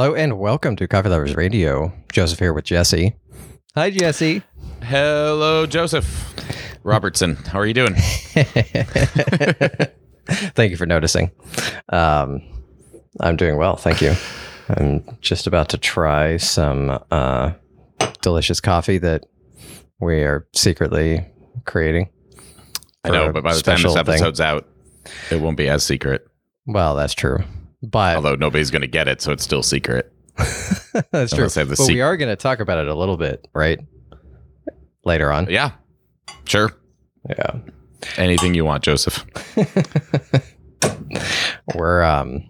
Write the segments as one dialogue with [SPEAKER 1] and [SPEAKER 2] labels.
[SPEAKER 1] Hello and welcome to Coffee Lovers Radio. Joseph here with Jesse. Hi, Jesse.
[SPEAKER 2] Hello, Joseph Robertson. How are you doing?
[SPEAKER 1] thank you for noticing. Um, I'm doing well, thank you. I'm just about to try some uh, delicious coffee that we are secretly creating.
[SPEAKER 2] I know, but by the time this
[SPEAKER 1] thing.
[SPEAKER 2] episode's out, it won't be as secret.
[SPEAKER 1] Well, that's true. But
[SPEAKER 2] Although nobody's going to get it, so it's still secret.
[SPEAKER 1] that's true.
[SPEAKER 2] unless the
[SPEAKER 1] But we are going to talk about it a little bit, right? Later on.
[SPEAKER 2] Yeah, sure.
[SPEAKER 1] Yeah.
[SPEAKER 2] Anything you want, Joseph.
[SPEAKER 1] we're um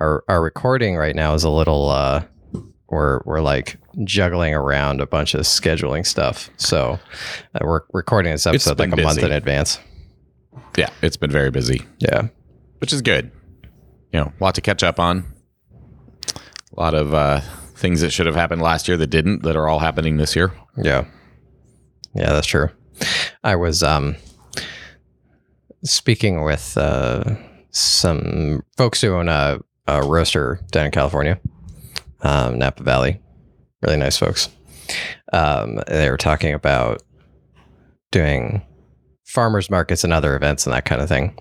[SPEAKER 1] our our recording right now is a little uh we're we're like juggling around a bunch of scheduling stuff so uh, we're recording this episode like a
[SPEAKER 2] been
[SPEAKER 1] month in advance
[SPEAKER 2] Yeah, it's been very busy,
[SPEAKER 1] yeah
[SPEAKER 2] which is good. You know, a lot to catch up on. A lot of uh, things that should have happened last year that didn't, that are all happening this year.
[SPEAKER 1] yeah. Yeah that's true. I was um speaking with uh some folks who own a, a roaster down in california um napa valley. Really nice folks. Um they were talking about doing farmers markets and other events and that kind of thing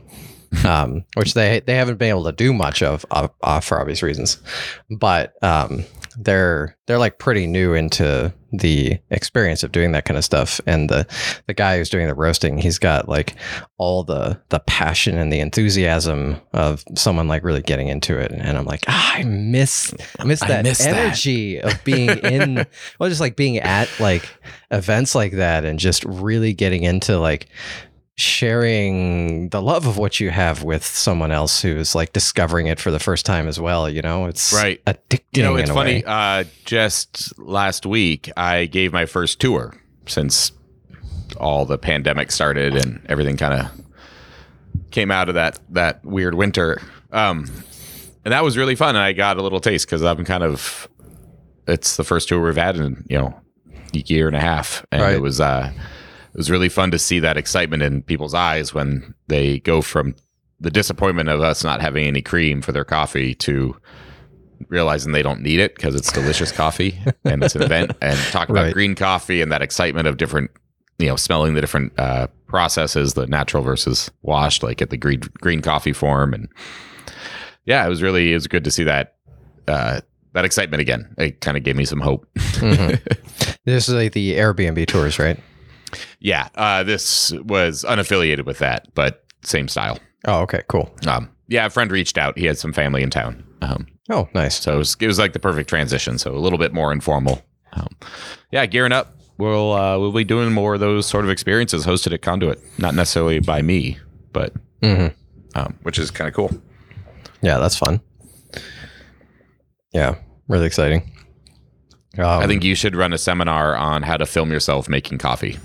[SPEAKER 1] um, which they they haven't been able to do much of uh, for obvious reasons. But um, they're they're like pretty new into the experience of doing that kind of stuff. And the the guy who's doing the roasting he's got like all the the passion and the enthusiasm of someone like really getting into it. And i'm like ah, i miss i miss
[SPEAKER 2] I
[SPEAKER 1] that
[SPEAKER 2] miss that.
[SPEAKER 1] energy of being in well just like being at like events like that and just really getting into like sharing the love of what you have with someone else who's like discovering it for the first time as well you know it's
[SPEAKER 2] Right.
[SPEAKER 1] addicting
[SPEAKER 2] You know, it's funny. Uh, just last week, I gave my first tour since all the pandemic started and everything kind of came out of that that weird winter. Um, and that was really fun. And I got a little taste because I'm kind of it's the first tour we've had in you know a year and a half, and
[SPEAKER 1] Right.
[SPEAKER 2] it was uh, it was really fun to see that excitement in people's eyes when they go from the disappointment of us not having any cream for their coffee to realizing they don't need it because it's delicious coffee and it's an event and talk about
[SPEAKER 1] Right.
[SPEAKER 2] green coffee and that excitement of different you know smelling the different uh, processes the natural versus washed like at the green green coffee form and yeah it was really it was good to see that uh, that excitement again it kind of gave me some hope
[SPEAKER 1] Mhm. this is like the airbnb tours right
[SPEAKER 2] yeah uh, this was unaffiliated with that but same style.
[SPEAKER 1] Oh okay cool.
[SPEAKER 2] Um, yeah a friend reached out. He had some family in town. Um,
[SPEAKER 1] oh nice.
[SPEAKER 2] So it was, it was like the perfect transition. So a little bit more informal. Um, yeah, gearing up. We'll uh, we'll be doing more of those sort of experiences hosted at Conduit, not necessarily by me, but
[SPEAKER 1] hmm
[SPEAKER 2] um, which is kind of cool.
[SPEAKER 1] yeah that's fun. Yeah really exciting. Um,
[SPEAKER 2] I think you should run a seminar on how to film yourself making coffee,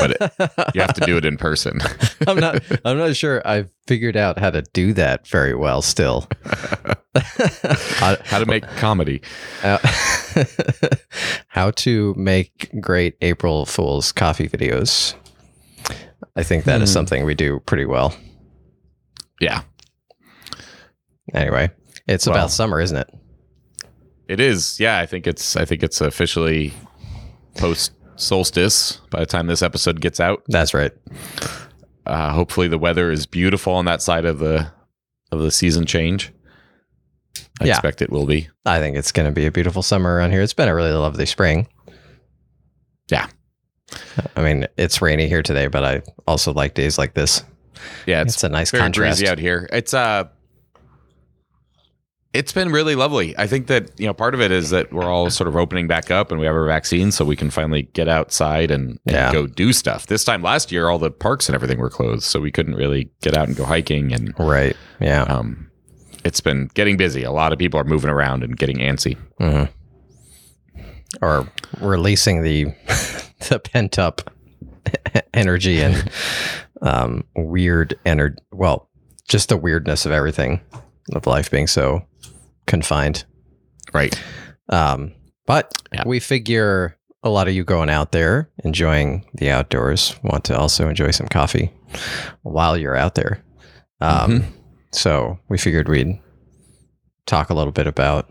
[SPEAKER 2] but it, you have to do it in person.
[SPEAKER 1] I'm not. I'm not sure. I've figured out how to do that very well. Still,
[SPEAKER 2] how to make comedy.
[SPEAKER 1] uh, how to make great April Fool's coffee videos. I think that is
[SPEAKER 2] Hmm.
[SPEAKER 1] something we do pretty well.
[SPEAKER 2] Yeah,
[SPEAKER 1] Anyway, it's
[SPEAKER 2] Well-
[SPEAKER 1] about summer, isn't it?
[SPEAKER 2] it is. Yeah, I think it's I think it's officially post solstice by the time this episode gets out.
[SPEAKER 1] That's right.
[SPEAKER 2] Uh, hopefully, the weather is beautiful on that side of the of the season change. I
[SPEAKER 1] Yeah.
[SPEAKER 2] expect it will be.
[SPEAKER 1] I think it's going to be a beautiful summer around here. It's been a really lovely spring.
[SPEAKER 2] Yeah.
[SPEAKER 1] I mean, it's rainy here today, but I also like days like this.
[SPEAKER 2] Yeah,
[SPEAKER 1] It's,
[SPEAKER 2] it's,
[SPEAKER 1] a nice
[SPEAKER 2] very
[SPEAKER 1] contrast.
[SPEAKER 2] breezy out here. It's uh it's been really lovely. I think that you know part of it is that we're all sort of opening back up and we have our vaccine, so we can finally get outside and, and
[SPEAKER 1] Yeah.
[SPEAKER 2] go do stuff. This time last year, all the parks and everything were closed, so we couldn't really get out and go hiking. And
[SPEAKER 1] Right. Yeah.
[SPEAKER 2] um, it's been getting busy. A lot of people are moving around and getting antsy.
[SPEAKER 1] hmm Or releasing the the pent up energy and um, weird energy. Well, just the weirdness of everything of life being so confined.
[SPEAKER 2] Right.
[SPEAKER 1] Um, but
[SPEAKER 2] Yeah.
[SPEAKER 1] we figure a lot of you going out there enjoying the outdoors want to also enjoy some coffee while you're out there. Um,
[SPEAKER 2] Mhm.
[SPEAKER 1] So we figured we'd talk a little bit about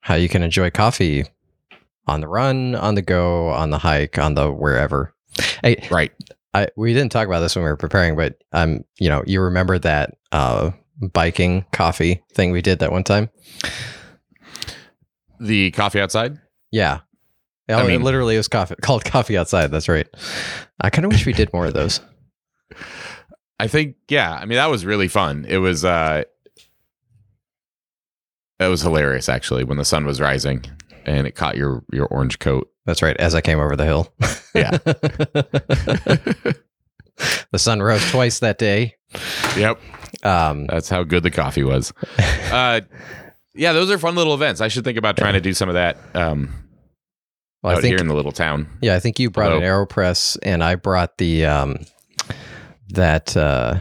[SPEAKER 1] how you can enjoy coffee on the run, on the go, on the hike, on the wherever. Hey,
[SPEAKER 2] Right.
[SPEAKER 1] I we didn't talk about this when we were preparing, but um, you know, you remember that uh biking coffee thing we did that one time?
[SPEAKER 2] The coffee outside.
[SPEAKER 1] Yeah. Oh,
[SPEAKER 2] I
[SPEAKER 1] it
[SPEAKER 2] mean-
[SPEAKER 1] literally it was coffee called coffee outside. That's right. I kind of wish we did more of those.
[SPEAKER 2] I think yeah. I mean that was really fun. It was uh that was hilarious actually when the sun was rising and it caught your your orange coat.
[SPEAKER 1] That's right. As I came over the hill.
[SPEAKER 2] Yeah.
[SPEAKER 1] the sun rose twice that day.
[SPEAKER 2] yep.
[SPEAKER 1] Um,
[SPEAKER 2] That's how good the coffee was. Uh yeah, those are fun little events. I should think about trying to do some of that um
[SPEAKER 1] well, I
[SPEAKER 2] out
[SPEAKER 1] think
[SPEAKER 2] here in the little town.
[SPEAKER 1] Yeah, I think you brought an AeroPress and I brought the um that uh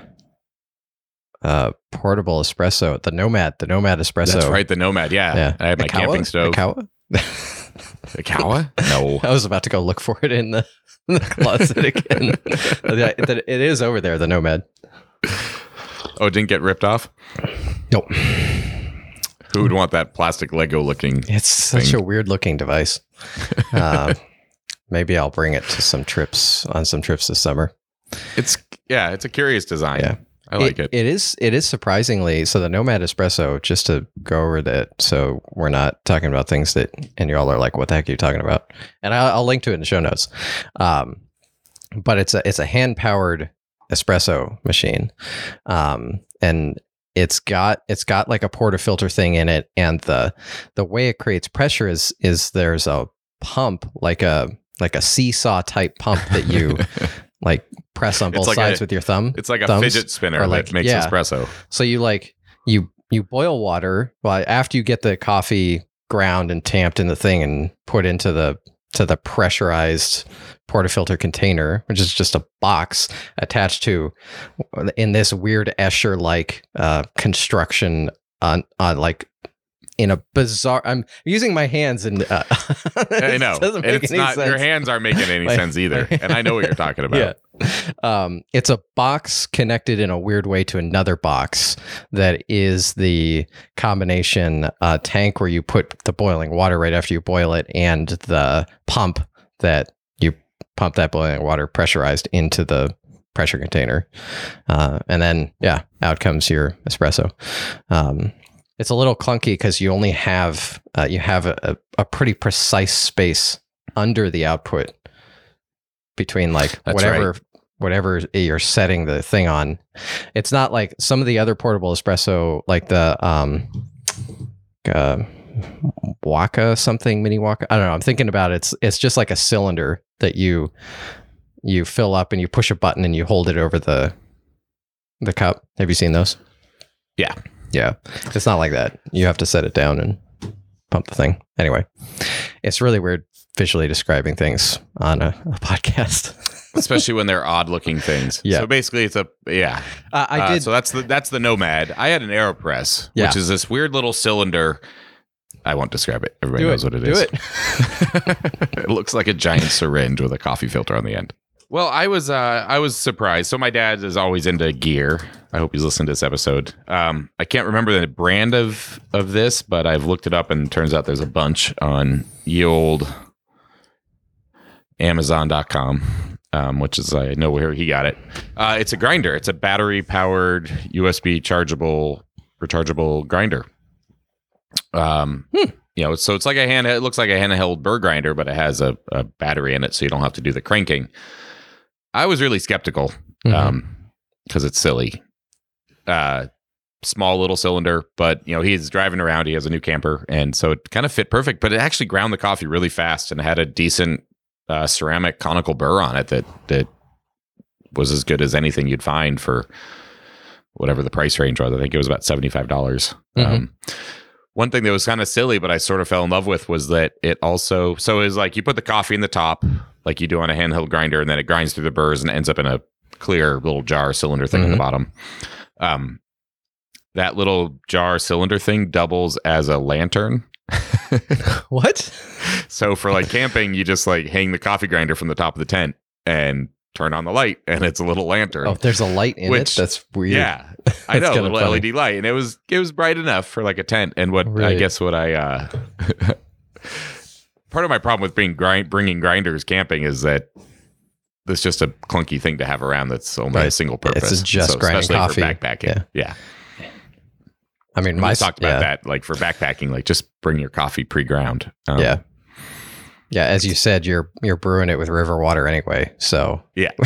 [SPEAKER 1] uh portable espresso, the Nomad, the Nomad espresso.
[SPEAKER 2] That's right, the Nomad. Yeah.
[SPEAKER 1] Yeah.
[SPEAKER 2] I had my
[SPEAKER 1] Ikawa?
[SPEAKER 2] camping stove.
[SPEAKER 1] Ikawa?
[SPEAKER 2] The Kawa? No.
[SPEAKER 1] I was about to go look for it in the, in the closet again. Yeah, it it is over there, the Nomad.
[SPEAKER 2] Oh, it didn't get ripped off?
[SPEAKER 1] Nope.
[SPEAKER 2] Who would want that plastic Lego looking?
[SPEAKER 1] It's such
[SPEAKER 2] Thing.
[SPEAKER 1] a weird looking device. Um, maybe I'll bring it to some trips on some trips this summer.
[SPEAKER 2] It's yeah, it's a curious design.
[SPEAKER 1] Yeah.
[SPEAKER 2] I like it.
[SPEAKER 1] It is. It is surprisingly so. The Nomad Espresso, just to go over that, so we're not talking about things that, and you all are like, "What the heck are you talking about?" And I'll, I'll link to it in the show notes. Um, but it's a it's a hand powered espresso machine, um, and it's got it's got like a portafilter thing in it, and the the way it creates pressure is is there's a pump like a like a seesaw type pump that you like press on both
[SPEAKER 2] like
[SPEAKER 1] sides
[SPEAKER 2] a-
[SPEAKER 1] with your thumb.
[SPEAKER 2] It's like a
[SPEAKER 1] thumbs
[SPEAKER 2] fidget spinner
[SPEAKER 1] like-
[SPEAKER 2] that makes
[SPEAKER 1] yeah.
[SPEAKER 2] espresso.
[SPEAKER 1] So you like you you boil water well after you get the coffee ground and tamped in the thing and put into the to the pressurized portafilter container, which is just a box attached to in this weird Escher like uh, construction on on like in a bizarre. I'm using my hands and uh,
[SPEAKER 2] I know.
[SPEAKER 1] Doesn't
[SPEAKER 2] And
[SPEAKER 1] make
[SPEAKER 2] it's
[SPEAKER 1] any
[SPEAKER 2] not
[SPEAKER 1] sense.
[SPEAKER 2] your hands aren't making any
[SPEAKER 1] Like-
[SPEAKER 2] sense either. And I know what you're talking about.
[SPEAKER 1] Yeah. Um, it's a box connected in a weird way to another box that is the combination uh, tank where you put the boiling water right after you boil it and the pump that you pump that boiling water pressurized into the pressure container. Uh, and then, yeah, out comes your espresso. Um, it's a little clunky because you only have uh, you have a, a pretty precise space under the output between like
[SPEAKER 2] That's
[SPEAKER 1] whatever whatever you're setting the thing on. It's not like some of the other portable espresso, like the um, uh, Waka something mini Waka. I don't know. I'm thinking about it. it's it's just like a cylinder that you you fill up and you push a button and you hold it over the the cup. Have you seen those?
[SPEAKER 2] Yeah.
[SPEAKER 1] Yeah. It's not like that. You have to set it down and pump the thing. Anyway, it's really weird visually describing things on a, a podcast.
[SPEAKER 2] Especially when they're odd looking things.
[SPEAKER 1] Yeah.
[SPEAKER 2] So basically it's a yeah.
[SPEAKER 1] Uh, I
[SPEAKER 2] Uh,
[SPEAKER 1] did.
[SPEAKER 2] so that's the that's the Nomad. I had an AeroPress,
[SPEAKER 1] Yeah.
[SPEAKER 2] which is this weird little cylinder. I won't describe it. Everybody
[SPEAKER 1] do
[SPEAKER 2] knows
[SPEAKER 1] it.
[SPEAKER 2] what it
[SPEAKER 1] do
[SPEAKER 2] is.
[SPEAKER 1] it.
[SPEAKER 2] it looks like a giant syringe with a coffee filter on the end. Well, I was uh, I was surprised. So my dad is always into gear. I hope he's listened to this episode. Um, I can't remember the brand of of this, but I've looked it up, and it turns out there's a bunch on ye old Amazon.com, um, which is I know where he got it. Uh, it's a grinder. It's a battery powered USB chargeable rechargeable grinder. Um, you know, so it's like a hand. It looks like a handheld burr grinder, but it has a, a battery in it, so you don't have to do the cranking. I was really skeptical
[SPEAKER 1] Mhm.
[SPEAKER 2] um, because it's silly. Uh, small little cylinder, but you know he's driving around. He has a new camper, and so it kind of fit perfect. But it actually ground the coffee really fast, and had a decent uh, ceramic conical burr on it that that was as good as anything you'd find for whatever the price range was. I think it was about seventy five dollars.
[SPEAKER 1] Mhm.
[SPEAKER 2] Um, one thing that was kind of silly, but I sort of fell in love with was that it also so it was like you put the coffee in the top, like you do on a handheld grinder, and then it grinds through the burrs and ends up in a clear little jar cylinder thing at the
[SPEAKER 1] Mhm.
[SPEAKER 2] bottom. Um, that little jar cylinder thing doubles as a lantern.
[SPEAKER 1] what?
[SPEAKER 2] So for like camping, you just like hang the coffee grinder from the top of the tent and turn on the light, and it's a little lantern.
[SPEAKER 1] Oh, there's a light in
[SPEAKER 2] Which-
[SPEAKER 1] it. That's weird.
[SPEAKER 2] Yeah, I know,
[SPEAKER 1] kinda
[SPEAKER 2] little
[SPEAKER 1] funny.
[SPEAKER 2] LED light, and it was it was bright enough for like a tent. And what I guess what I uh, part of my problem with being grind bringing grinders camping is that that's just a clunky thing to have around. That's only a
[SPEAKER 1] Right.
[SPEAKER 2] single
[SPEAKER 1] It's
[SPEAKER 2] purpose.
[SPEAKER 1] just grinding coffee.
[SPEAKER 2] for backpacking.
[SPEAKER 1] Yeah.
[SPEAKER 2] Yeah,
[SPEAKER 1] I mean,
[SPEAKER 2] we
[SPEAKER 1] my
[SPEAKER 2] talked about
[SPEAKER 1] yeah,
[SPEAKER 2] that. Like for backpacking, like just bring your coffee pre-ground. Um,
[SPEAKER 1] Yeah. Yeah, as you said, you're you're brewing it with river water anyway. So
[SPEAKER 2] Yeah.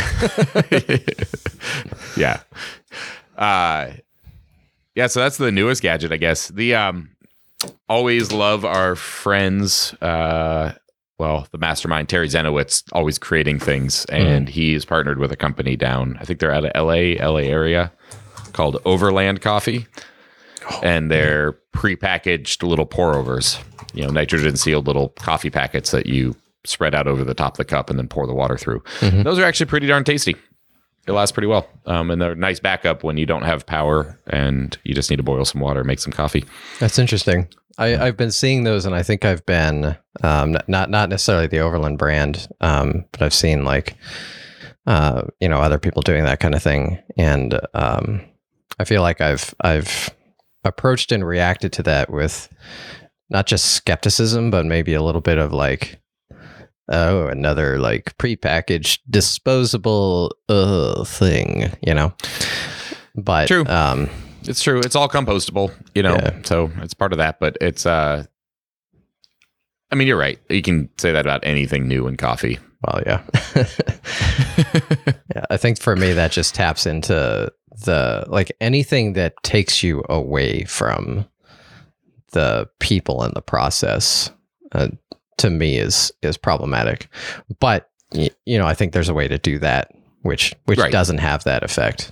[SPEAKER 2] yeah. Uh yeah, so that's the newest gadget, I guess. The um always love our friends uh well, the mastermind Terry Zenowitz always creating things and he is partnered with a company down I think they're out of LA, LA area called Overland Coffee. and they're prepackaged little pour overs, you know, nitrogen sealed little coffee packets that you spread out over the top of the cup and then pour the water through.
[SPEAKER 1] Mhm.
[SPEAKER 2] Those are actually pretty darn tasty. It lasts pretty well. Um, and they're a nice backup when you don't have power and you just need to boil some water, make some coffee.
[SPEAKER 1] that's interesting. I, I've been seeing those, and I think I've been um, not not necessarily the Overland brand, um, but I've seen like uh, you know other people doing that kind of thing, and um, I feel like I've I've approached and reacted to that with not just skepticism, but maybe a little bit of like, oh, another like prepackaged disposable uh, thing, you know. But
[SPEAKER 2] True.
[SPEAKER 1] Um,
[SPEAKER 2] It's true. It's all compostable, you know,
[SPEAKER 1] Yeah.
[SPEAKER 2] so it's part of that, but it's, uh, I mean, you're right. You can say that about anything new in coffee.
[SPEAKER 1] Well, yeah. yeah. I think for me, that just taps into the like anything that takes you away from the people in the process. Uh, to me, is is problematic. But you know, I think there's a way to do that, which which
[SPEAKER 2] Right.
[SPEAKER 1] doesn't have that effect.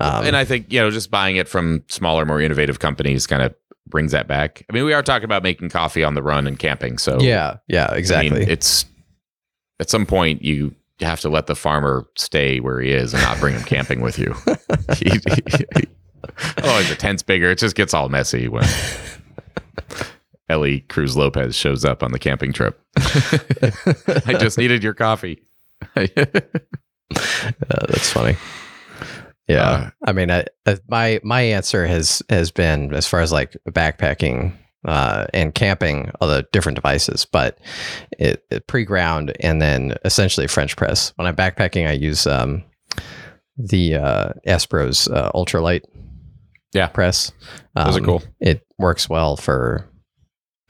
[SPEAKER 1] Um,
[SPEAKER 2] and I think you know, just buying it from smaller, more innovative companies kind of brings that back. I mean, we are talking about making coffee on the run and camping, so
[SPEAKER 1] yeah, yeah,
[SPEAKER 2] I
[SPEAKER 1] exactly.
[SPEAKER 2] mean, it's at some point you have to let the farmer stay where he is and not bring him camping with you. Oh, the tent's bigger. It just gets all messy when Ellie Cruz Lopez shows up on the camping trip. I just needed your coffee.
[SPEAKER 1] Uh, that's funny. Yeah,
[SPEAKER 2] Uh,
[SPEAKER 1] I mean, I, uh, my my answer has has been as far as like backpacking uh, and camping, all the different devices, but it, it pre-ground and then essentially French press. When I'm backpacking, I use um, the uh, Espros uh, ultralight
[SPEAKER 2] Yeah.
[SPEAKER 1] press.
[SPEAKER 2] Those are
[SPEAKER 1] Um,
[SPEAKER 2] cool.
[SPEAKER 1] It works well for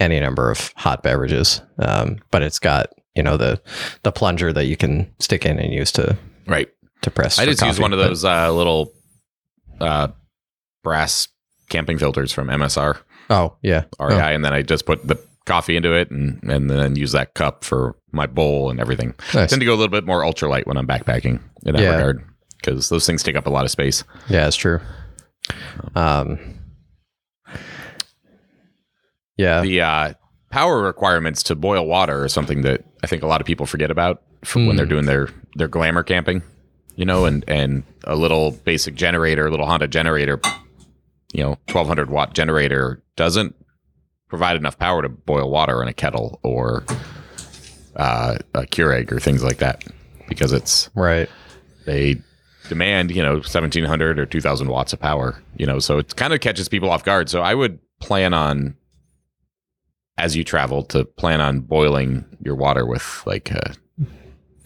[SPEAKER 1] any number of hot beverages, um, but it's got you know the the plunger that you can stick in and use to
[SPEAKER 2] Right.
[SPEAKER 1] to press.
[SPEAKER 2] I just use one of those uh, little uh, brass camping filters from MSR.
[SPEAKER 1] Oh yeah,
[SPEAKER 2] REI, and then I just put the coffee into it and and then use that cup for my bowl and everything.
[SPEAKER 1] Oh,
[SPEAKER 2] I tend to go a little bit more ultralight when I'm backpacking in that
[SPEAKER 1] Yeah.
[SPEAKER 2] regard because those things take up a lot of space.
[SPEAKER 1] Yeah, it's true. Um, yeah,
[SPEAKER 2] The uh, power requirements to boil water are something that I think a lot of people forget about f- when
[SPEAKER 1] Hmm.
[SPEAKER 2] they're doing their their glamour camping. You know, and and a little basic generator, a little Honda generator, you know, 1200 watt generator doesn't provide enough power to boil water in a kettle or uh, a Keurig or things like that because it's
[SPEAKER 1] right.
[SPEAKER 2] they demand you know 1700 or 2000 watts of power you know so it kind of catches people off guard so i would plan on as you travel to plan on boiling your water with like a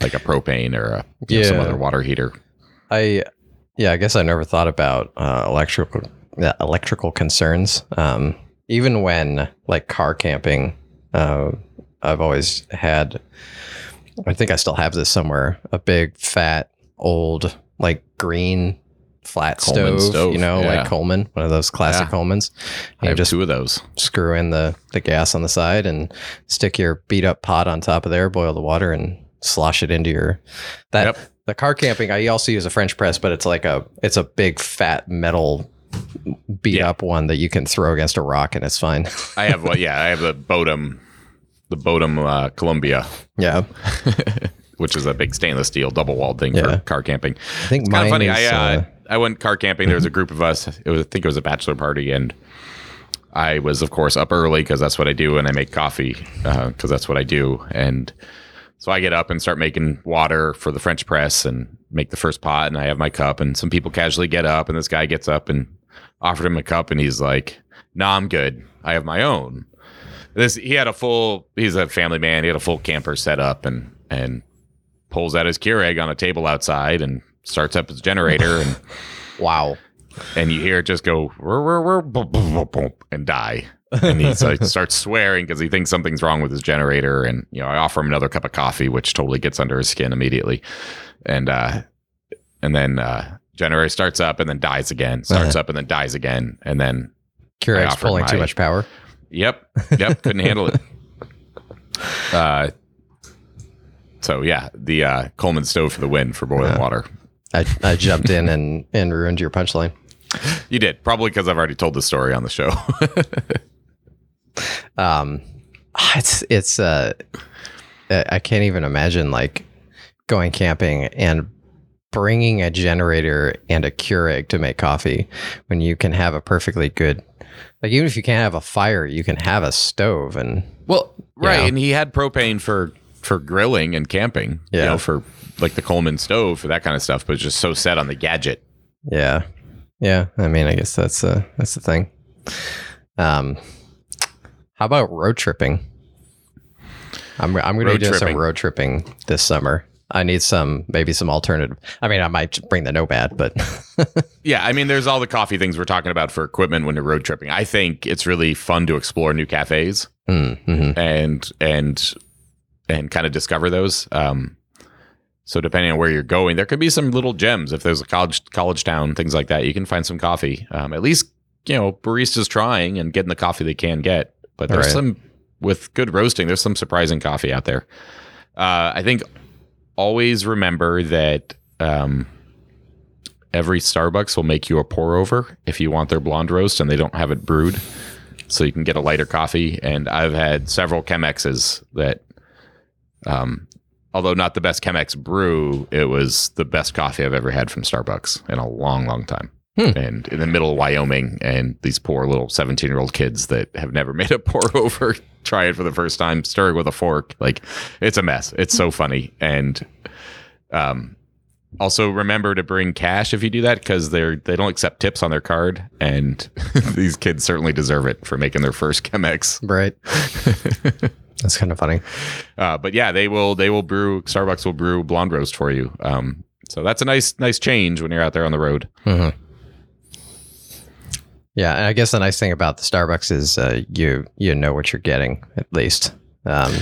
[SPEAKER 2] like a propane or a, you know, some other water heater
[SPEAKER 1] I yeah, I guess I never thought about uh, electrical uh, electrical concerns. Um, even when like car camping, uh, I've always had. I think I still have this somewhere. A big fat old like green flat
[SPEAKER 2] Coleman
[SPEAKER 1] stove,
[SPEAKER 2] stove,
[SPEAKER 1] you know,
[SPEAKER 2] yeah.
[SPEAKER 1] like Coleman, one of those classic
[SPEAKER 2] Yeah.
[SPEAKER 1] Colemans.
[SPEAKER 2] i have
[SPEAKER 1] just
[SPEAKER 2] two of those
[SPEAKER 1] screw in the, the gas on the side and stick your beat up pot on top of there, boil the water and slosh it into your that
[SPEAKER 2] Yep.
[SPEAKER 1] the car camping I also use a French press, but it's like a it's a big fat metal beat
[SPEAKER 2] Yeah.
[SPEAKER 1] up one that you can throw against a rock and it's fine.
[SPEAKER 2] i have what yeah i have the bodum the bodum uh, columbia
[SPEAKER 1] yeah.
[SPEAKER 2] which is a big stainless steel double walled thing
[SPEAKER 1] Yeah.
[SPEAKER 2] for car camping
[SPEAKER 1] I think
[SPEAKER 2] It's
[SPEAKER 1] mine
[SPEAKER 2] kind of funny.
[SPEAKER 1] is,
[SPEAKER 2] I uh,
[SPEAKER 1] uh,
[SPEAKER 2] I went car camping. There was a group of us. It was I think it was a bachelor party, and I was of course up early because that's what I do, and I make coffee uh, because that's what I do. And So I get up and start making water for the French press and make the first pot, and I have my cup. And some people casually get up, and this guy gets up and offered him a cup, and he's like, "Nah, I'm good. I have my own." This he had a full. He's a family man. He had a full camper set up, and and pulls out his Keurig on a table outside and starts up his generator, and
[SPEAKER 1] Wow.
[SPEAKER 2] and you hear it just go "Whir, whir, whir, boom, boom, boom, boom," and die. and he like, starts swearing because he thinks something's wrong with his generator. And you know, I offer him another cup of coffee, which totally gets under his skin immediately. And uh, and then uh, generator starts up and then dies again. Starts
[SPEAKER 1] Uh-huh.
[SPEAKER 2] up and then dies again. And then
[SPEAKER 1] Keurig's
[SPEAKER 2] offered
[SPEAKER 1] pulling too much power.
[SPEAKER 2] Yep. Yep. Couldn't handle it. Uh, so yeah, the uh, Coleman stove for the win for boiling
[SPEAKER 1] Yeah.
[SPEAKER 2] water.
[SPEAKER 1] I, I jumped in and, and ruined your punchline.
[SPEAKER 2] You did probably because I've already told the story on the show.
[SPEAKER 1] Um, it's it's uh, I can't even imagine like going camping and bringing a generator and a Keurig to make coffee when you can have a perfectly good like even if you can't have a fire, you can have a stove and
[SPEAKER 2] well, right,
[SPEAKER 1] Yeah.
[SPEAKER 2] and he had propane for for grilling and camping. You
[SPEAKER 1] Yeah.
[SPEAKER 2] know, for like the Coleman stove for that kind of stuff, but it's just so set on the gadget.
[SPEAKER 1] yeah, yeah. I mean, I guess that's uh that's the thing. Um, how about road tripping? I'm I'm going to
[SPEAKER 2] Road
[SPEAKER 1] do some road tripping this summer. I need some maybe some alternative. I mean, I might bring the Nomad, but
[SPEAKER 2] Yeah, I mean, there's all the coffee things we're talking about for equipment when you're road tripping. I think it's really fun to explore new cafes.
[SPEAKER 1] mm-hmm.
[SPEAKER 2] and and and kind of discover those. Um, so depending on where you're going, there could be some little gems. If there's a college college town, things like that, you can find some coffee. Um, at least you know baristas trying and getting the coffee they can get. But there's
[SPEAKER 1] Right.
[SPEAKER 2] some with good roasting. There's some surprising coffee out there. Uh, I think always remember that. Um, Every Starbucks will make you a pour over if you want their blonde roast and they don't have it brewed so you can get a lighter coffee. And I've had several Chemexes that, um, although not the best Chemex brew, it was the best coffee I've ever had from Starbucks in a long, long time.
[SPEAKER 1] Hmm.
[SPEAKER 2] And in the middle of Wyoming, and these poor little 17 year old kids that have never made a pour over try it for the first time, stirring with a fork. Like, it's a mess. It's so funny. And, um, also remember to bring cash if you do that because they're they don't accept tips on their card and these kids certainly deserve it for making their first chemex
[SPEAKER 1] right. That's kind of funny.
[SPEAKER 2] uh, but yeah they will they will brew starbucks will brew blonde roast for you. Um, so that's a nice nice change when you're out there on the road.
[SPEAKER 1] Hmm Yeah, and I guess the nice thing about the Starbucks is uh, you you know what you're getting at least. Um,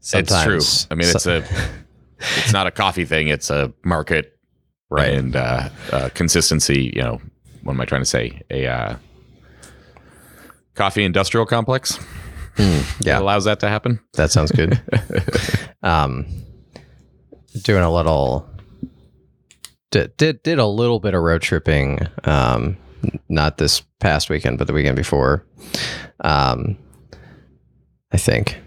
[SPEAKER 1] sometimes,
[SPEAKER 2] it's true. I mean it's a it's not a coffee thing it's a market.
[SPEAKER 1] Right.
[SPEAKER 2] and uh, uh, consistency you know what am i trying to say? A uh, coffee industrial complex That
[SPEAKER 1] yeah,
[SPEAKER 2] allows that to happen
[SPEAKER 1] that sounds good. um, doing a little did, did did a little bit of road tripping. Um, not this past weekend, but the weekend before. Um, I think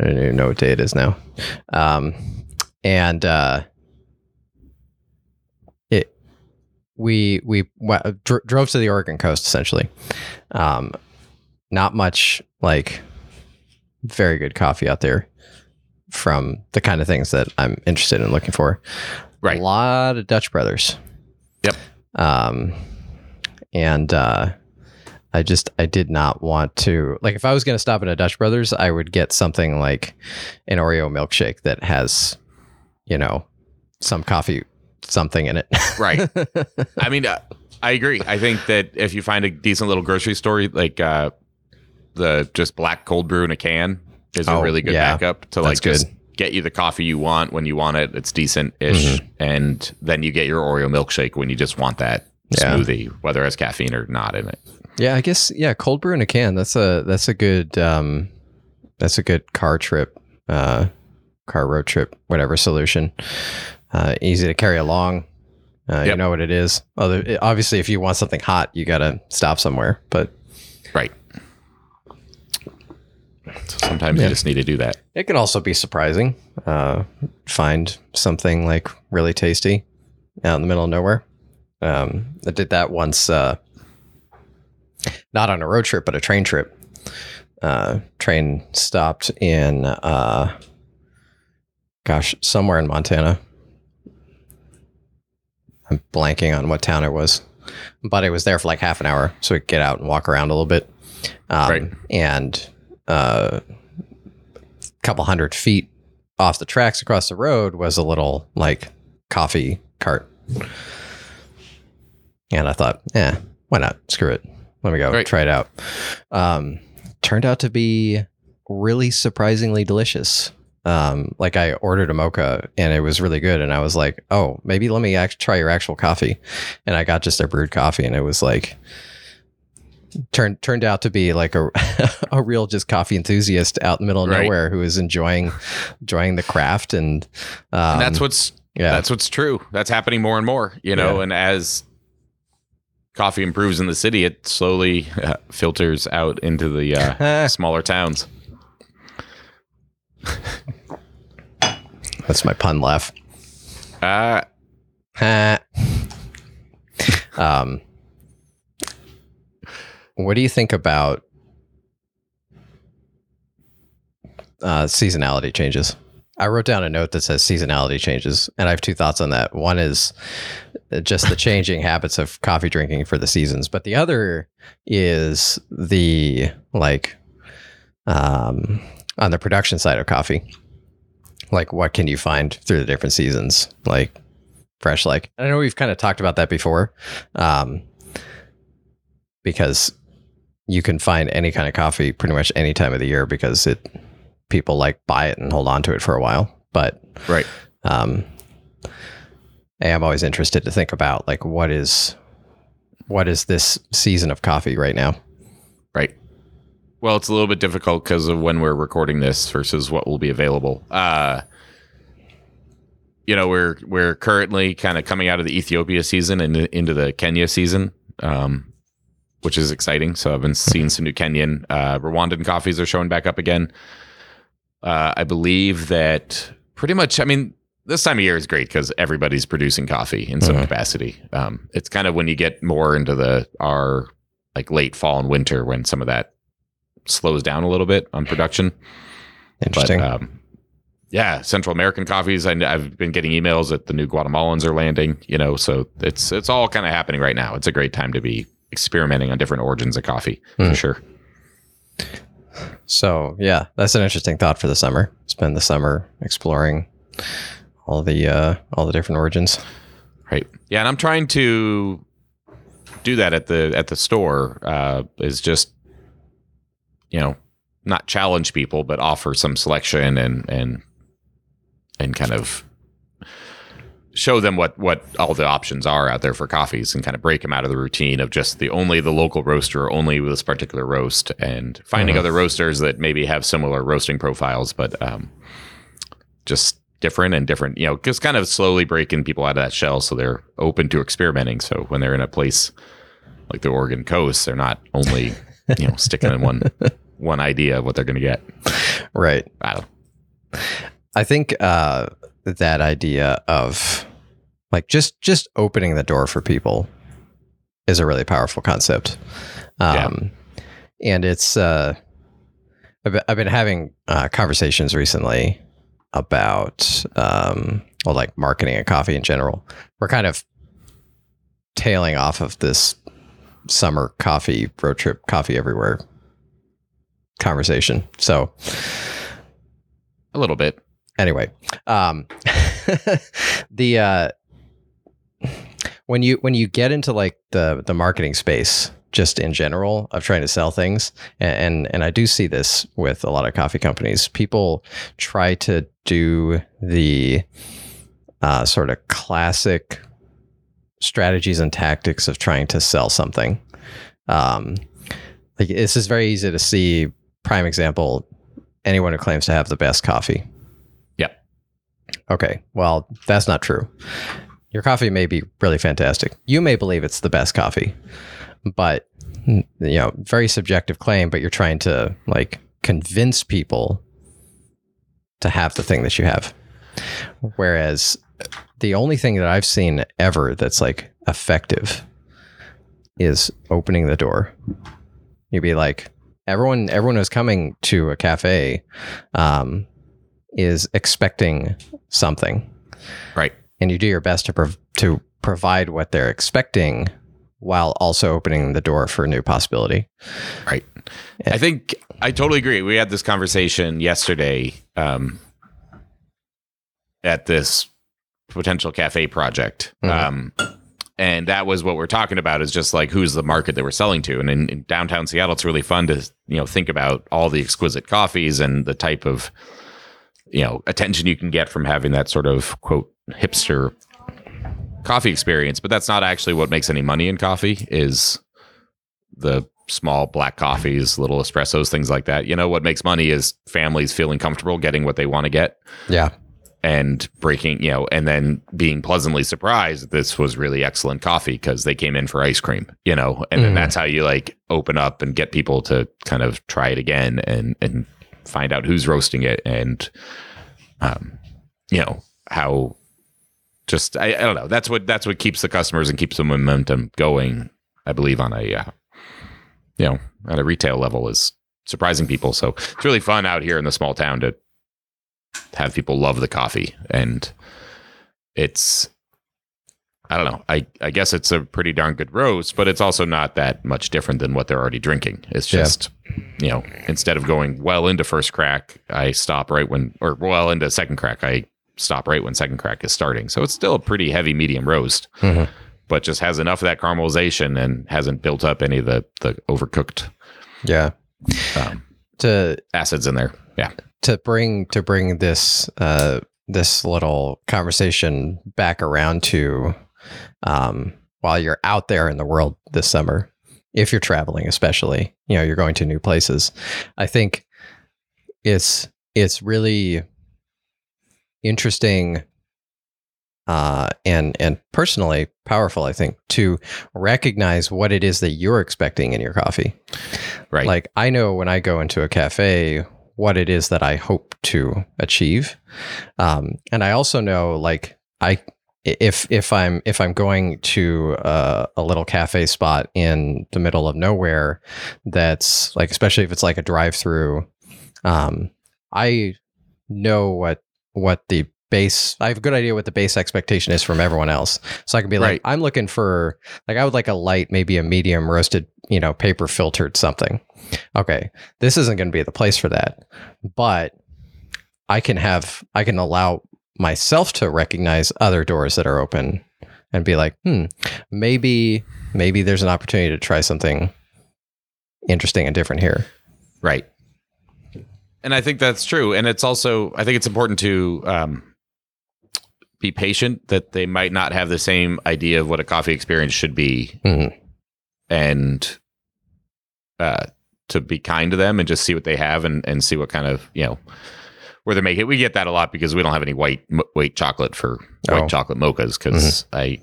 [SPEAKER 1] I don't even know what day it is now. Um, and uh, it we we wa- dro- drove to the Oregon coast essentially. Um, not much like very good coffee out there from the kind of things that I'm interested in looking for.
[SPEAKER 2] Right.
[SPEAKER 1] A lot of Dutch Brothers.
[SPEAKER 2] Yep.
[SPEAKER 1] Um, and uh, I just I did not want to like if I was going to stop at a Dutch Brothers, I would get something like an Oreo milkshake that has, you know, some coffee something in it.
[SPEAKER 2] right I mean, uh, I agree. I think that if you find a decent little grocery store, like uh, the just black cold brew in a can is a
[SPEAKER 1] Oh,
[SPEAKER 2] really good
[SPEAKER 1] yeah.
[SPEAKER 2] backup to like just
[SPEAKER 1] good.
[SPEAKER 2] get you the coffee you want when you want it. It's decent ish,
[SPEAKER 1] Mm-hmm.
[SPEAKER 2] and then you get your Oreo milkshake when you just want that
[SPEAKER 1] Yeah.
[SPEAKER 2] smoothie, whether it has caffeine or not in it.
[SPEAKER 1] Yeah, I guess yeah, cold brew in a can. That's a that's a good um that's a good car trip, uh car road trip, whatever solution. Uh easy to carry along. Uh, You know what it is. Other obviously if you want something hot, you got to stop somewhere, but
[SPEAKER 2] Right. So sometimes
[SPEAKER 1] Yeah.
[SPEAKER 2] you just need to do that.
[SPEAKER 1] it can also be surprising. Uh find something like really tasty out in the middle of nowhere. Um I did that once uh not on a road trip, but a train trip. Uh, train stopped in uh, gosh, somewhere in Montana. I'm blanking on what town it was, but it was there for like half an hour, so we could get out and walk around a little bit. Um,
[SPEAKER 2] Right.
[SPEAKER 1] And a couple hundred feet off the tracks across the road was a little like coffee cart. And I thought, yeah, why not? Screw it. Let me go
[SPEAKER 2] Right.
[SPEAKER 1] try it out. Um, turned out to be really surprisingly delicious. Um, like I ordered a mocha and it was really good, and I was like, oh, maybe let me act- try your actual coffee. And I got just a brewed coffee, and it was like turned turned out to be like a a real just coffee enthusiast out in the middle of
[SPEAKER 2] Right.
[SPEAKER 1] nowhere who is enjoying enjoying the craft and, um,
[SPEAKER 2] and that's what's
[SPEAKER 1] yeah
[SPEAKER 2] that's what's true. That's happening more and more, you know,
[SPEAKER 1] Yeah.
[SPEAKER 2] and as coffee improves in the city, it slowly uh, filters out into the uh, smaller towns.
[SPEAKER 1] that's my pun laugh.
[SPEAKER 2] Uh,
[SPEAKER 1] um, what do you think about uh, seasonality changes? I wrote down a note that says seasonality changes, and I have two thoughts on that. One is uh, just the changing habits of coffee drinking for the seasons, but the other is the like um, on the production side of coffee. Like, what can you find through the different seasons? Like, fresh like i know we've kind of talked about that before um because you can find any kind of coffee pretty much any time of the year because it people like buy it and hold on to it for a while but
[SPEAKER 2] right.
[SPEAKER 1] um I am always interested to think about like what is what is this season of coffee right now
[SPEAKER 2] Right. Well, it's a little bit difficult because of when we're recording this versus what will be available. Uh, you know, we're we're currently kind of coming out of the Ethiopia season and into the Kenya season, um, which is exciting. So I've been seeing some new Kenyan, uh, Rwandan coffees are showing back up again. Uh, I believe that pretty much. I mean, this time of year is great because everybody's producing coffee in some
[SPEAKER 1] Mhm.
[SPEAKER 2] capacity. Um, it's kind of when you get more into the our like late fall and winter when some of that slows down a little bit on production.
[SPEAKER 1] interesting
[SPEAKER 2] But um, yeah, Central American coffees. I, I've been getting emails that the new Guatemalans are landing. You know, so it's it's all kind of happening right now. It's a great time to be experimenting on different origins of coffee
[SPEAKER 1] Hmm.
[SPEAKER 2] for sure.
[SPEAKER 1] so yeah that's an interesting thought for the summer spend the summer exploring all the uh all the different origins
[SPEAKER 2] Right. Yeah, and I'm trying to do that at the at the store. Uh, is just you know not challenge people, but offer some selection and and and kind of show them what what all the options are out there for coffees and kind of break them out of the routine of just the only the local roaster only with this particular roast and finding
[SPEAKER 1] Mhm.
[SPEAKER 2] other roasters that maybe have similar roasting profiles but um just different and different you know just kind of slowly breaking people out of that shell so they're open to experimenting. So when they're in a place like the Oregon coast they're not only you know sticking in one one idea of what they're going to get.
[SPEAKER 1] Right.
[SPEAKER 2] I don't
[SPEAKER 1] I think uh, that idea of like just just opening the door for people is a really powerful concept. Um, And it's uh, I've, been- I've been having uh, conversations recently about um, well, like marketing and coffee in general. We're kind of tailing off of this summer coffee road trip, coffee everywhere conversation. So
[SPEAKER 2] a little bit
[SPEAKER 1] anyway um the uh when you when you get into like the the marketing space just in general of trying to sell things and and, and i do see this with a lot of coffee companies people try to do the uh, sort of classic strategies and tactics of trying to sell something um like this is very easy to see prime example anyone who claims to have the best coffee. Okay. Well, that's not true. Your coffee may be really fantastic. You may believe it's the best coffee, but you know, very subjective claim, but you're trying to like convince people to have the thing that you have. Whereas the only thing that I've seen ever that's like effective is opening the door. You'd be like, everyone everyone was coming to a cafe um, is expecting something,
[SPEAKER 2] Right.
[SPEAKER 1] and you do your best to prov- to provide what they're expecting, while also opening the door for new possibility.
[SPEAKER 2] Right. I think I totally agree. We had this conversation yesterday um, at this potential cafe project.
[SPEAKER 1] Mhm.
[SPEAKER 2] Um, and that was what we're talking about is just like who's the market that we're selling to. And in, in downtown Seattle, it's really fun to, you know, think about all the exquisite coffees and the type of, you know, attention you can get from having that sort of quote hipster coffee experience. But that's not actually what makes any money in coffee is the small black coffees, little espressos, things like that. You know, what makes money is families feeling comfortable getting what they want to get
[SPEAKER 1] Yeah,
[SPEAKER 2] and breaking, you know, and then being pleasantly surprised this was really excellent coffee because they came in for ice cream, you know, and then
[SPEAKER 1] Mhm.
[SPEAKER 2] that's how you like open up and get people to kind of try it again and and find out who's roasting it and um you know how just I, I don't know. That's what that's what keeps the customers and keeps the momentum going I believe on a uh, you know at a retail level is surprising people. So it's really fun out here in the small town to have people love the coffee. And it's I don't know. I, I guess it's a pretty darn good roast, but it's also not that much different than what they're already drinking. It's
[SPEAKER 1] Yeah.
[SPEAKER 2] just, you know, instead of going well into first crack, I stop right when, or well into second crack, I stop right when second crack is starting. So it's still a pretty heavy medium roast,
[SPEAKER 1] Mhm.
[SPEAKER 2] but just has enough of that caramelization and hasn't built up any of the, the overcooked
[SPEAKER 1] yeah.
[SPEAKER 2] um,
[SPEAKER 1] To
[SPEAKER 2] acids in there. Yeah.
[SPEAKER 1] to bring to bring this uh this little conversation back around to um while you're out there in the world this summer if you're traveling especially you know you're going to new places i think it's it's really interesting uh and and personally powerful i think to recognize what it is that you're expecting in your coffee
[SPEAKER 2] Right.
[SPEAKER 1] like I know when I go into a cafe what it is that I hope to achieve, um, and I also know like I if if I'm if I'm going to uh, a little cafe spot in the middle of nowhere, that's like especially if it's like a drive through, um, I know what what the base I have a good idea what the base expectation is from everyone else. So I can be like,
[SPEAKER 2] Right.
[SPEAKER 1] I'm looking for like I would like a light, maybe a medium roasted, you know, paper filtered something. Okay. This isn't going to be the place for that. But I can have I can allow myself to recognize other doors that are open and be like, hmm, maybe maybe there's an opportunity to try something interesting and different here.
[SPEAKER 2] Right. And I think that's true. And it's also, I think it's important to um, be patient that they might not have the same idea of what a coffee experience should be
[SPEAKER 1] Mhm.
[SPEAKER 2] and uh, to be kind to them and just see what they have and, and see what kind of, you know, where they make it. We get that a lot because we don't have any white white chocolate for white
[SPEAKER 1] Oh.
[SPEAKER 2] chocolate mochas because I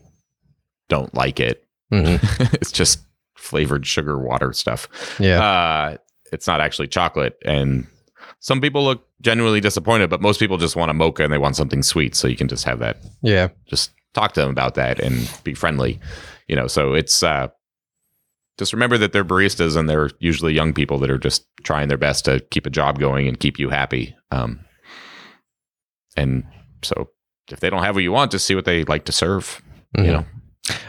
[SPEAKER 2] don't like it.
[SPEAKER 1] Mhm.
[SPEAKER 2] it's just flavored sugar water stuff
[SPEAKER 1] Yeah.
[SPEAKER 2] uh, it's not actually chocolate. And some people look genuinely disappointed, but most people just want a mocha and they want something sweet. So you can just have that,
[SPEAKER 1] yeah.
[SPEAKER 2] just talk to them about that and be friendly, you know. So it's, uh, just remember that they're baristas and they're usually young people that are just trying their best to keep a job going and keep you happy. Um, and so if they don't have what you want, just see what they like to serve.
[SPEAKER 1] Mhm.
[SPEAKER 2] You know,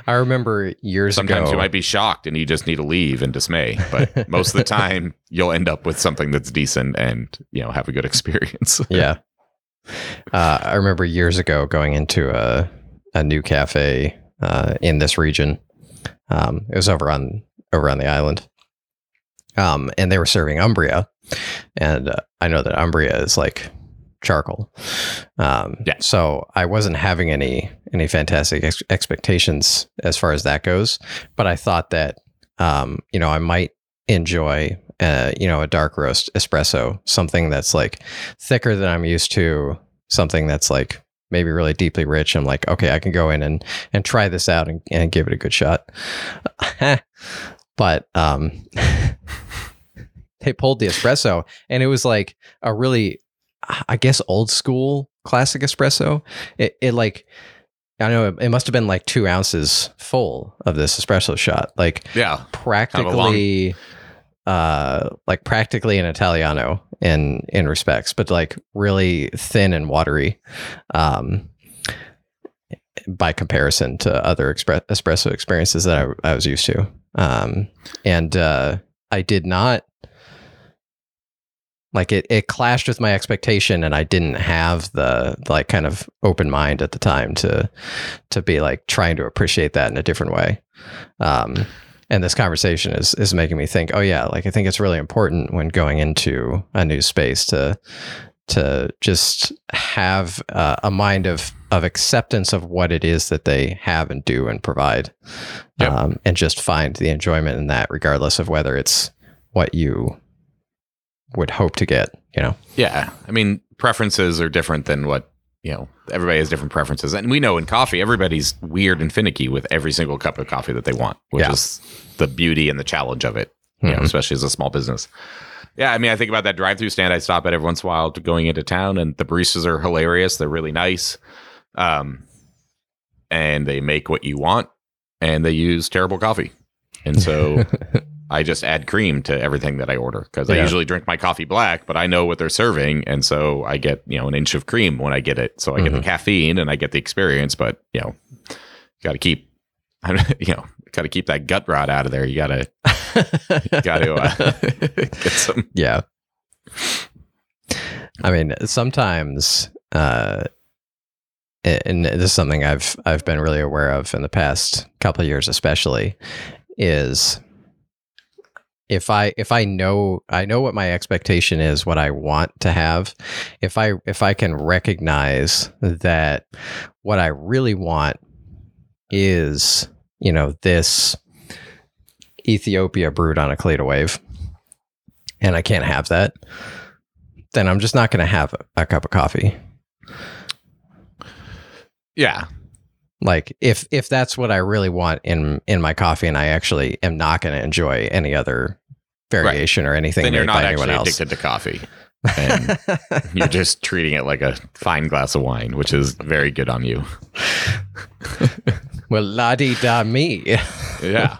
[SPEAKER 1] I remember years ago
[SPEAKER 2] sometimes
[SPEAKER 1] ago.
[SPEAKER 2] you might be shocked and you just need to leave in dismay but most of the time you'll end up with something that's decent and you know have a good experience
[SPEAKER 1] yeah. Uh, I remember years ago going into a a new cafe uh, in this region. Um, it was over on over on the island, um, and they were serving Umbria, and uh, I know that Umbria is like charcoal. Um,
[SPEAKER 2] Yeah.
[SPEAKER 1] So I wasn't having any any fantastic ex- expectations as far as that goes, but I thought that um, you know I might enjoy uh, you know a dark roast espresso, something that's like thicker than I'm used to, something that's like maybe really deeply rich. I'm like, okay, I can go in and and try this out and, and give it a good shot. but um, they pulled the espresso, and it was like a really, I guess, old school classic espresso. It, it like. I know it, it must have been like two ounces full of this espresso shot. Like
[SPEAKER 2] yeah
[SPEAKER 1] practically uh like practically an Italiano in in respects, but like really thin and watery. Um by comparison to other expre- espresso experiences that I, I was used to. Um and uh I did not like it, it clashed with my expectation and i didn't have the like kind of open mind at the time to to be like trying to appreciate that in a different way um and this conversation is is making me think oh yeah like i think it's really important when going into a new space to to just have uh, a mind of of acceptance of what it is that they have and do and provide
[SPEAKER 2] Yep.
[SPEAKER 1] um, and just find the enjoyment in that regardless of whether it's what you would hope to get you know
[SPEAKER 2] Yeah. I mean, preferences are different than what, you know, everybody has different preferences. And we know in coffee, everybody's weird and finicky with every single cup of coffee that they want, which
[SPEAKER 1] Yeah.
[SPEAKER 2] is the beauty and the challenge of it, you know,
[SPEAKER 1] Mhm.
[SPEAKER 2] especially as a small business. Yeah. I mean, I think about that drive through stand I stop at every once in a while to going into town, and the baristas are hilarious. They're really nice. Um, and they make what you want, and they use terrible coffee. And so I just add cream to everything that I order because I usually drink my coffee black, but I know what they're serving, and so I get you know an inch of cream when I get it. So I get the
[SPEAKER 1] Mhm.
[SPEAKER 2] caffeine and I get the experience, but you know, got to keep, you know, got to keep that gut rot out of there. You gotta got to uh, get some.
[SPEAKER 1] yeah i mean sometimes uh and this is something i've i've been really aware of in the past couple of years especially is if i if i know i know what my expectation is what i want to have if i if i can recognize that what i really want is you know this ethiopia brewed on a Kalita wave and i can't have that then i'm just not going to have a, a cup of coffee.
[SPEAKER 2] Yeah,
[SPEAKER 1] like if if that's what i really want in in my coffee and i actually am not going to enjoy any other variation or anything
[SPEAKER 2] then you're not actually
[SPEAKER 1] else
[SPEAKER 2] addicted to coffee. And you're just treating it like a fine glass of wine, which is very good on you.
[SPEAKER 1] well la di da me
[SPEAKER 2] Yeah.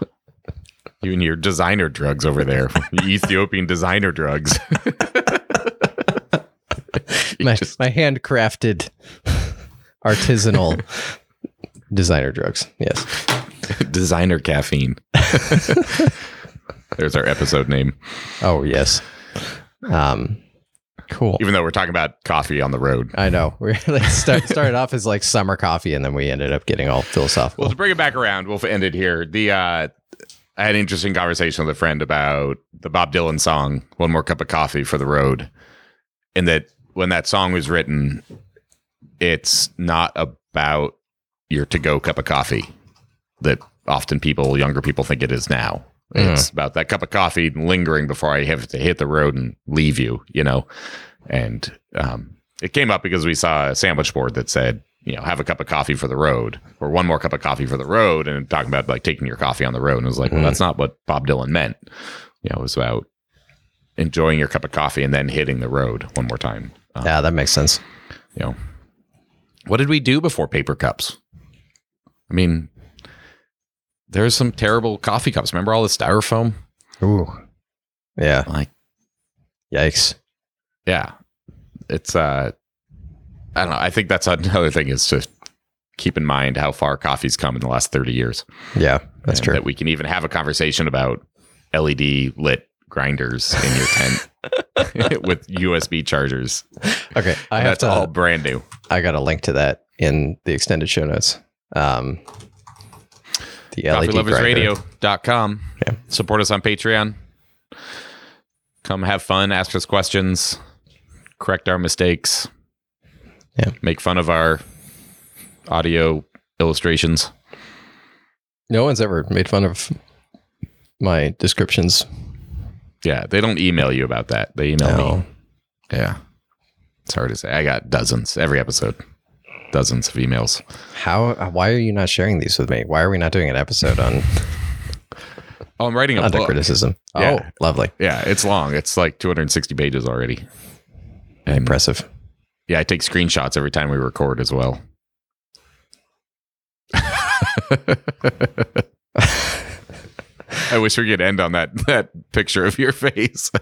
[SPEAKER 2] You and your designer drugs over there, Ethiopian designer drugs.
[SPEAKER 1] My,
[SPEAKER 2] just-
[SPEAKER 1] my handcrafted artisanal designer drugs yes
[SPEAKER 2] designer caffeine. There's our episode name.
[SPEAKER 1] oh yes um cool
[SPEAKER 2] Even though we're talking about coffee on the road.
[SPEAKER 1] I know. We like start, started off as like summer coffee, and then we ended up getting all philosophical.
[SPEAKER 2] Well, to bring it back around, we'll end it here. The uh, I had an interesting conversation with a friend about the Bob Dylan song "One More Cup of Coffee for the Road," and that when that song was written, it's not about your to-go cup of coffee that often people, younger people, think it is now. It's about that cup of coffee lingering before I have to hit the road and leave you, you know. And um, it came up because we saw a sandwich board that said, you know, have a cup of coffee for the road, or one more cup of coffee for the road, and talking about like taking your coffee on the road. And it was like, well,
[SPEAKER 1] Mhm.
[SPEAKER 2] that's not what Bob Dylan meant. You know, it was about enjoying your cup of coffee and then hitting the road one more time. Um,
[SPEAKER 1] yeah, that makes sense.
[SPEAKER 2] You know, what did we do before paper cups? I mean, there's some terrible coffee cups. Remember all the styrofoam?
[SPEAKER 1] Ooh, yeah.
[SPEAKER 2] Like,
[SPEAKER 1] Yikes.
[SPEAKER 2] yeah, it's uh, I don't know. I think that's another thing is to keep in mind how far coffee's come in the last 30 years.
[SPEAKER 1] Yeah, that's
[SPEAKER 2] and
[SPEAKER 1] true.
[SPEAKER 2] That we can even have a conversation about LED lit grinders in your tent with USB chargers.
[SPEAKER 1] Okay, I have
[SPEAKER 2] That's
[SPEAKER 1] to.
[SPEAKER 2] all brand new.
[SPEAKER 1] I got a link to that in the extended show notes. Um, the LED.
[SPEAKER 2] CoffeeLoversRadio.com.
[SPEAKER 1] Yeah.
[SPEAKER 2] Support us on Patreon. Come have fun, ask us questions, correct our mistakes.
[SPEAKER 1] Yeah.
[SPEAKER 2] Make fun of our audio illustrations.
[SPEAKER 1] No one's ever made fun of my descriptions.
[SPEAKER 2] Yeah, they don't email you about that. They email
[SPEAKER 1] No.
[SPEAKER 2] me. Yeah. It's hard to say. I got dozens every episode. Dozens of emails.
[SPEAKER 1] How? Why are you not sharing these with me? Why are we not doing an episode on
[SPEAKER 2] Oh, I'm writing a book.
[SPEAKER 1] criticism?
[SPEAKER 2] Yeah.
[SPEAKER 1] Oh, lovely,
[SPEAKER 2] Yeah, it's long. It's like 260 pages already. And
[SPEAKER 1] impressive.
[SPEAKER 2] yeah, I take screenshots every time we record as well. I wish we could end on that that picture of your face.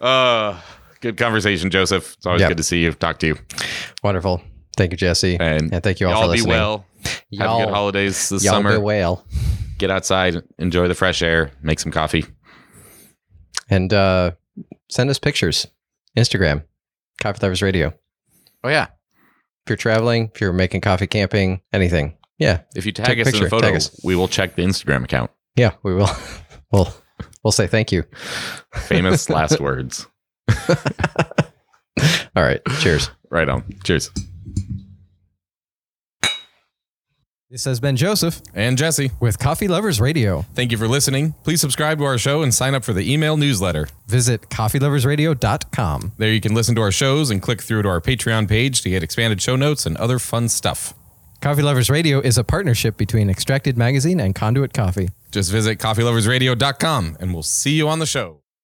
[SPEAKER 2] uh good conversation, Joseph. It's always
[SPEAKER 1] Yep.
[SPEAKER 2] good to see you, talk to you.
[SPEAKER 1] Wonderful. Thank you, Jesse.
[SPEAKER 2] And
[SPEAKER 1] And thank you all for
[SPEAKER 2] be well.
[SPEAKER 1] Y'all, Have
[SPEAKER 2] good holidays this
[SPEAKER 1] y'all
[SPEAKER 2] summer.
[SPEAKER 1] be well.
[SPEAKER 2] Get outside, enjoy the fresh air, make some coffee.
[SPEAKER 1] And uh, send us pictures. Instagram, Coffee Lovers Radio.
[SPEAKER 2] Oh yeah.
[SPEAKER 1] If you're traveling, if you're making coffee camping, anything. Yeah.
[SPEAKER 2] If you
[SPEAKER 1] Take
[SPEAKER 2] tag
[SPEAKER 1] a
[SPEAKER 2] us in
[SPEAKER 1] picture,
[SPEAKER 2] the photo,
[SPEAKER 1] tag us.
[SPEAKER 2] we will check the Instagram account.
[SPEAKER 1] Yeah, we will. we'll we'll say thank you.
[SPEAKER 2] Famous last words.
[SPEAKER 1] All right. Cheers.
[SPEAKER 2] Right on. Cheers.
[SPEAKER 3] This has been Joseph
[SPEAKER 4] And Jesse,
[SPEAKER 3] with Coffee Lovers Radio.
[SPEAKER 4] thank you for listening. Please subscribe to our show and sign up for the email newsletter.
[SPEAKER 3] Visit coffeeloversradio.com.
[SPEAKER 4] There you can listen to our shows and click through to our Patreon page to get expanded show notes and other fun stuff.
[SPEAKER 3] Coffee Lovers Radio is a partnership between Extracted Magazine and Conduit Coffee.
[SPEAKER 4] Just visit coffeeloversradio.com and we'll see you on the show.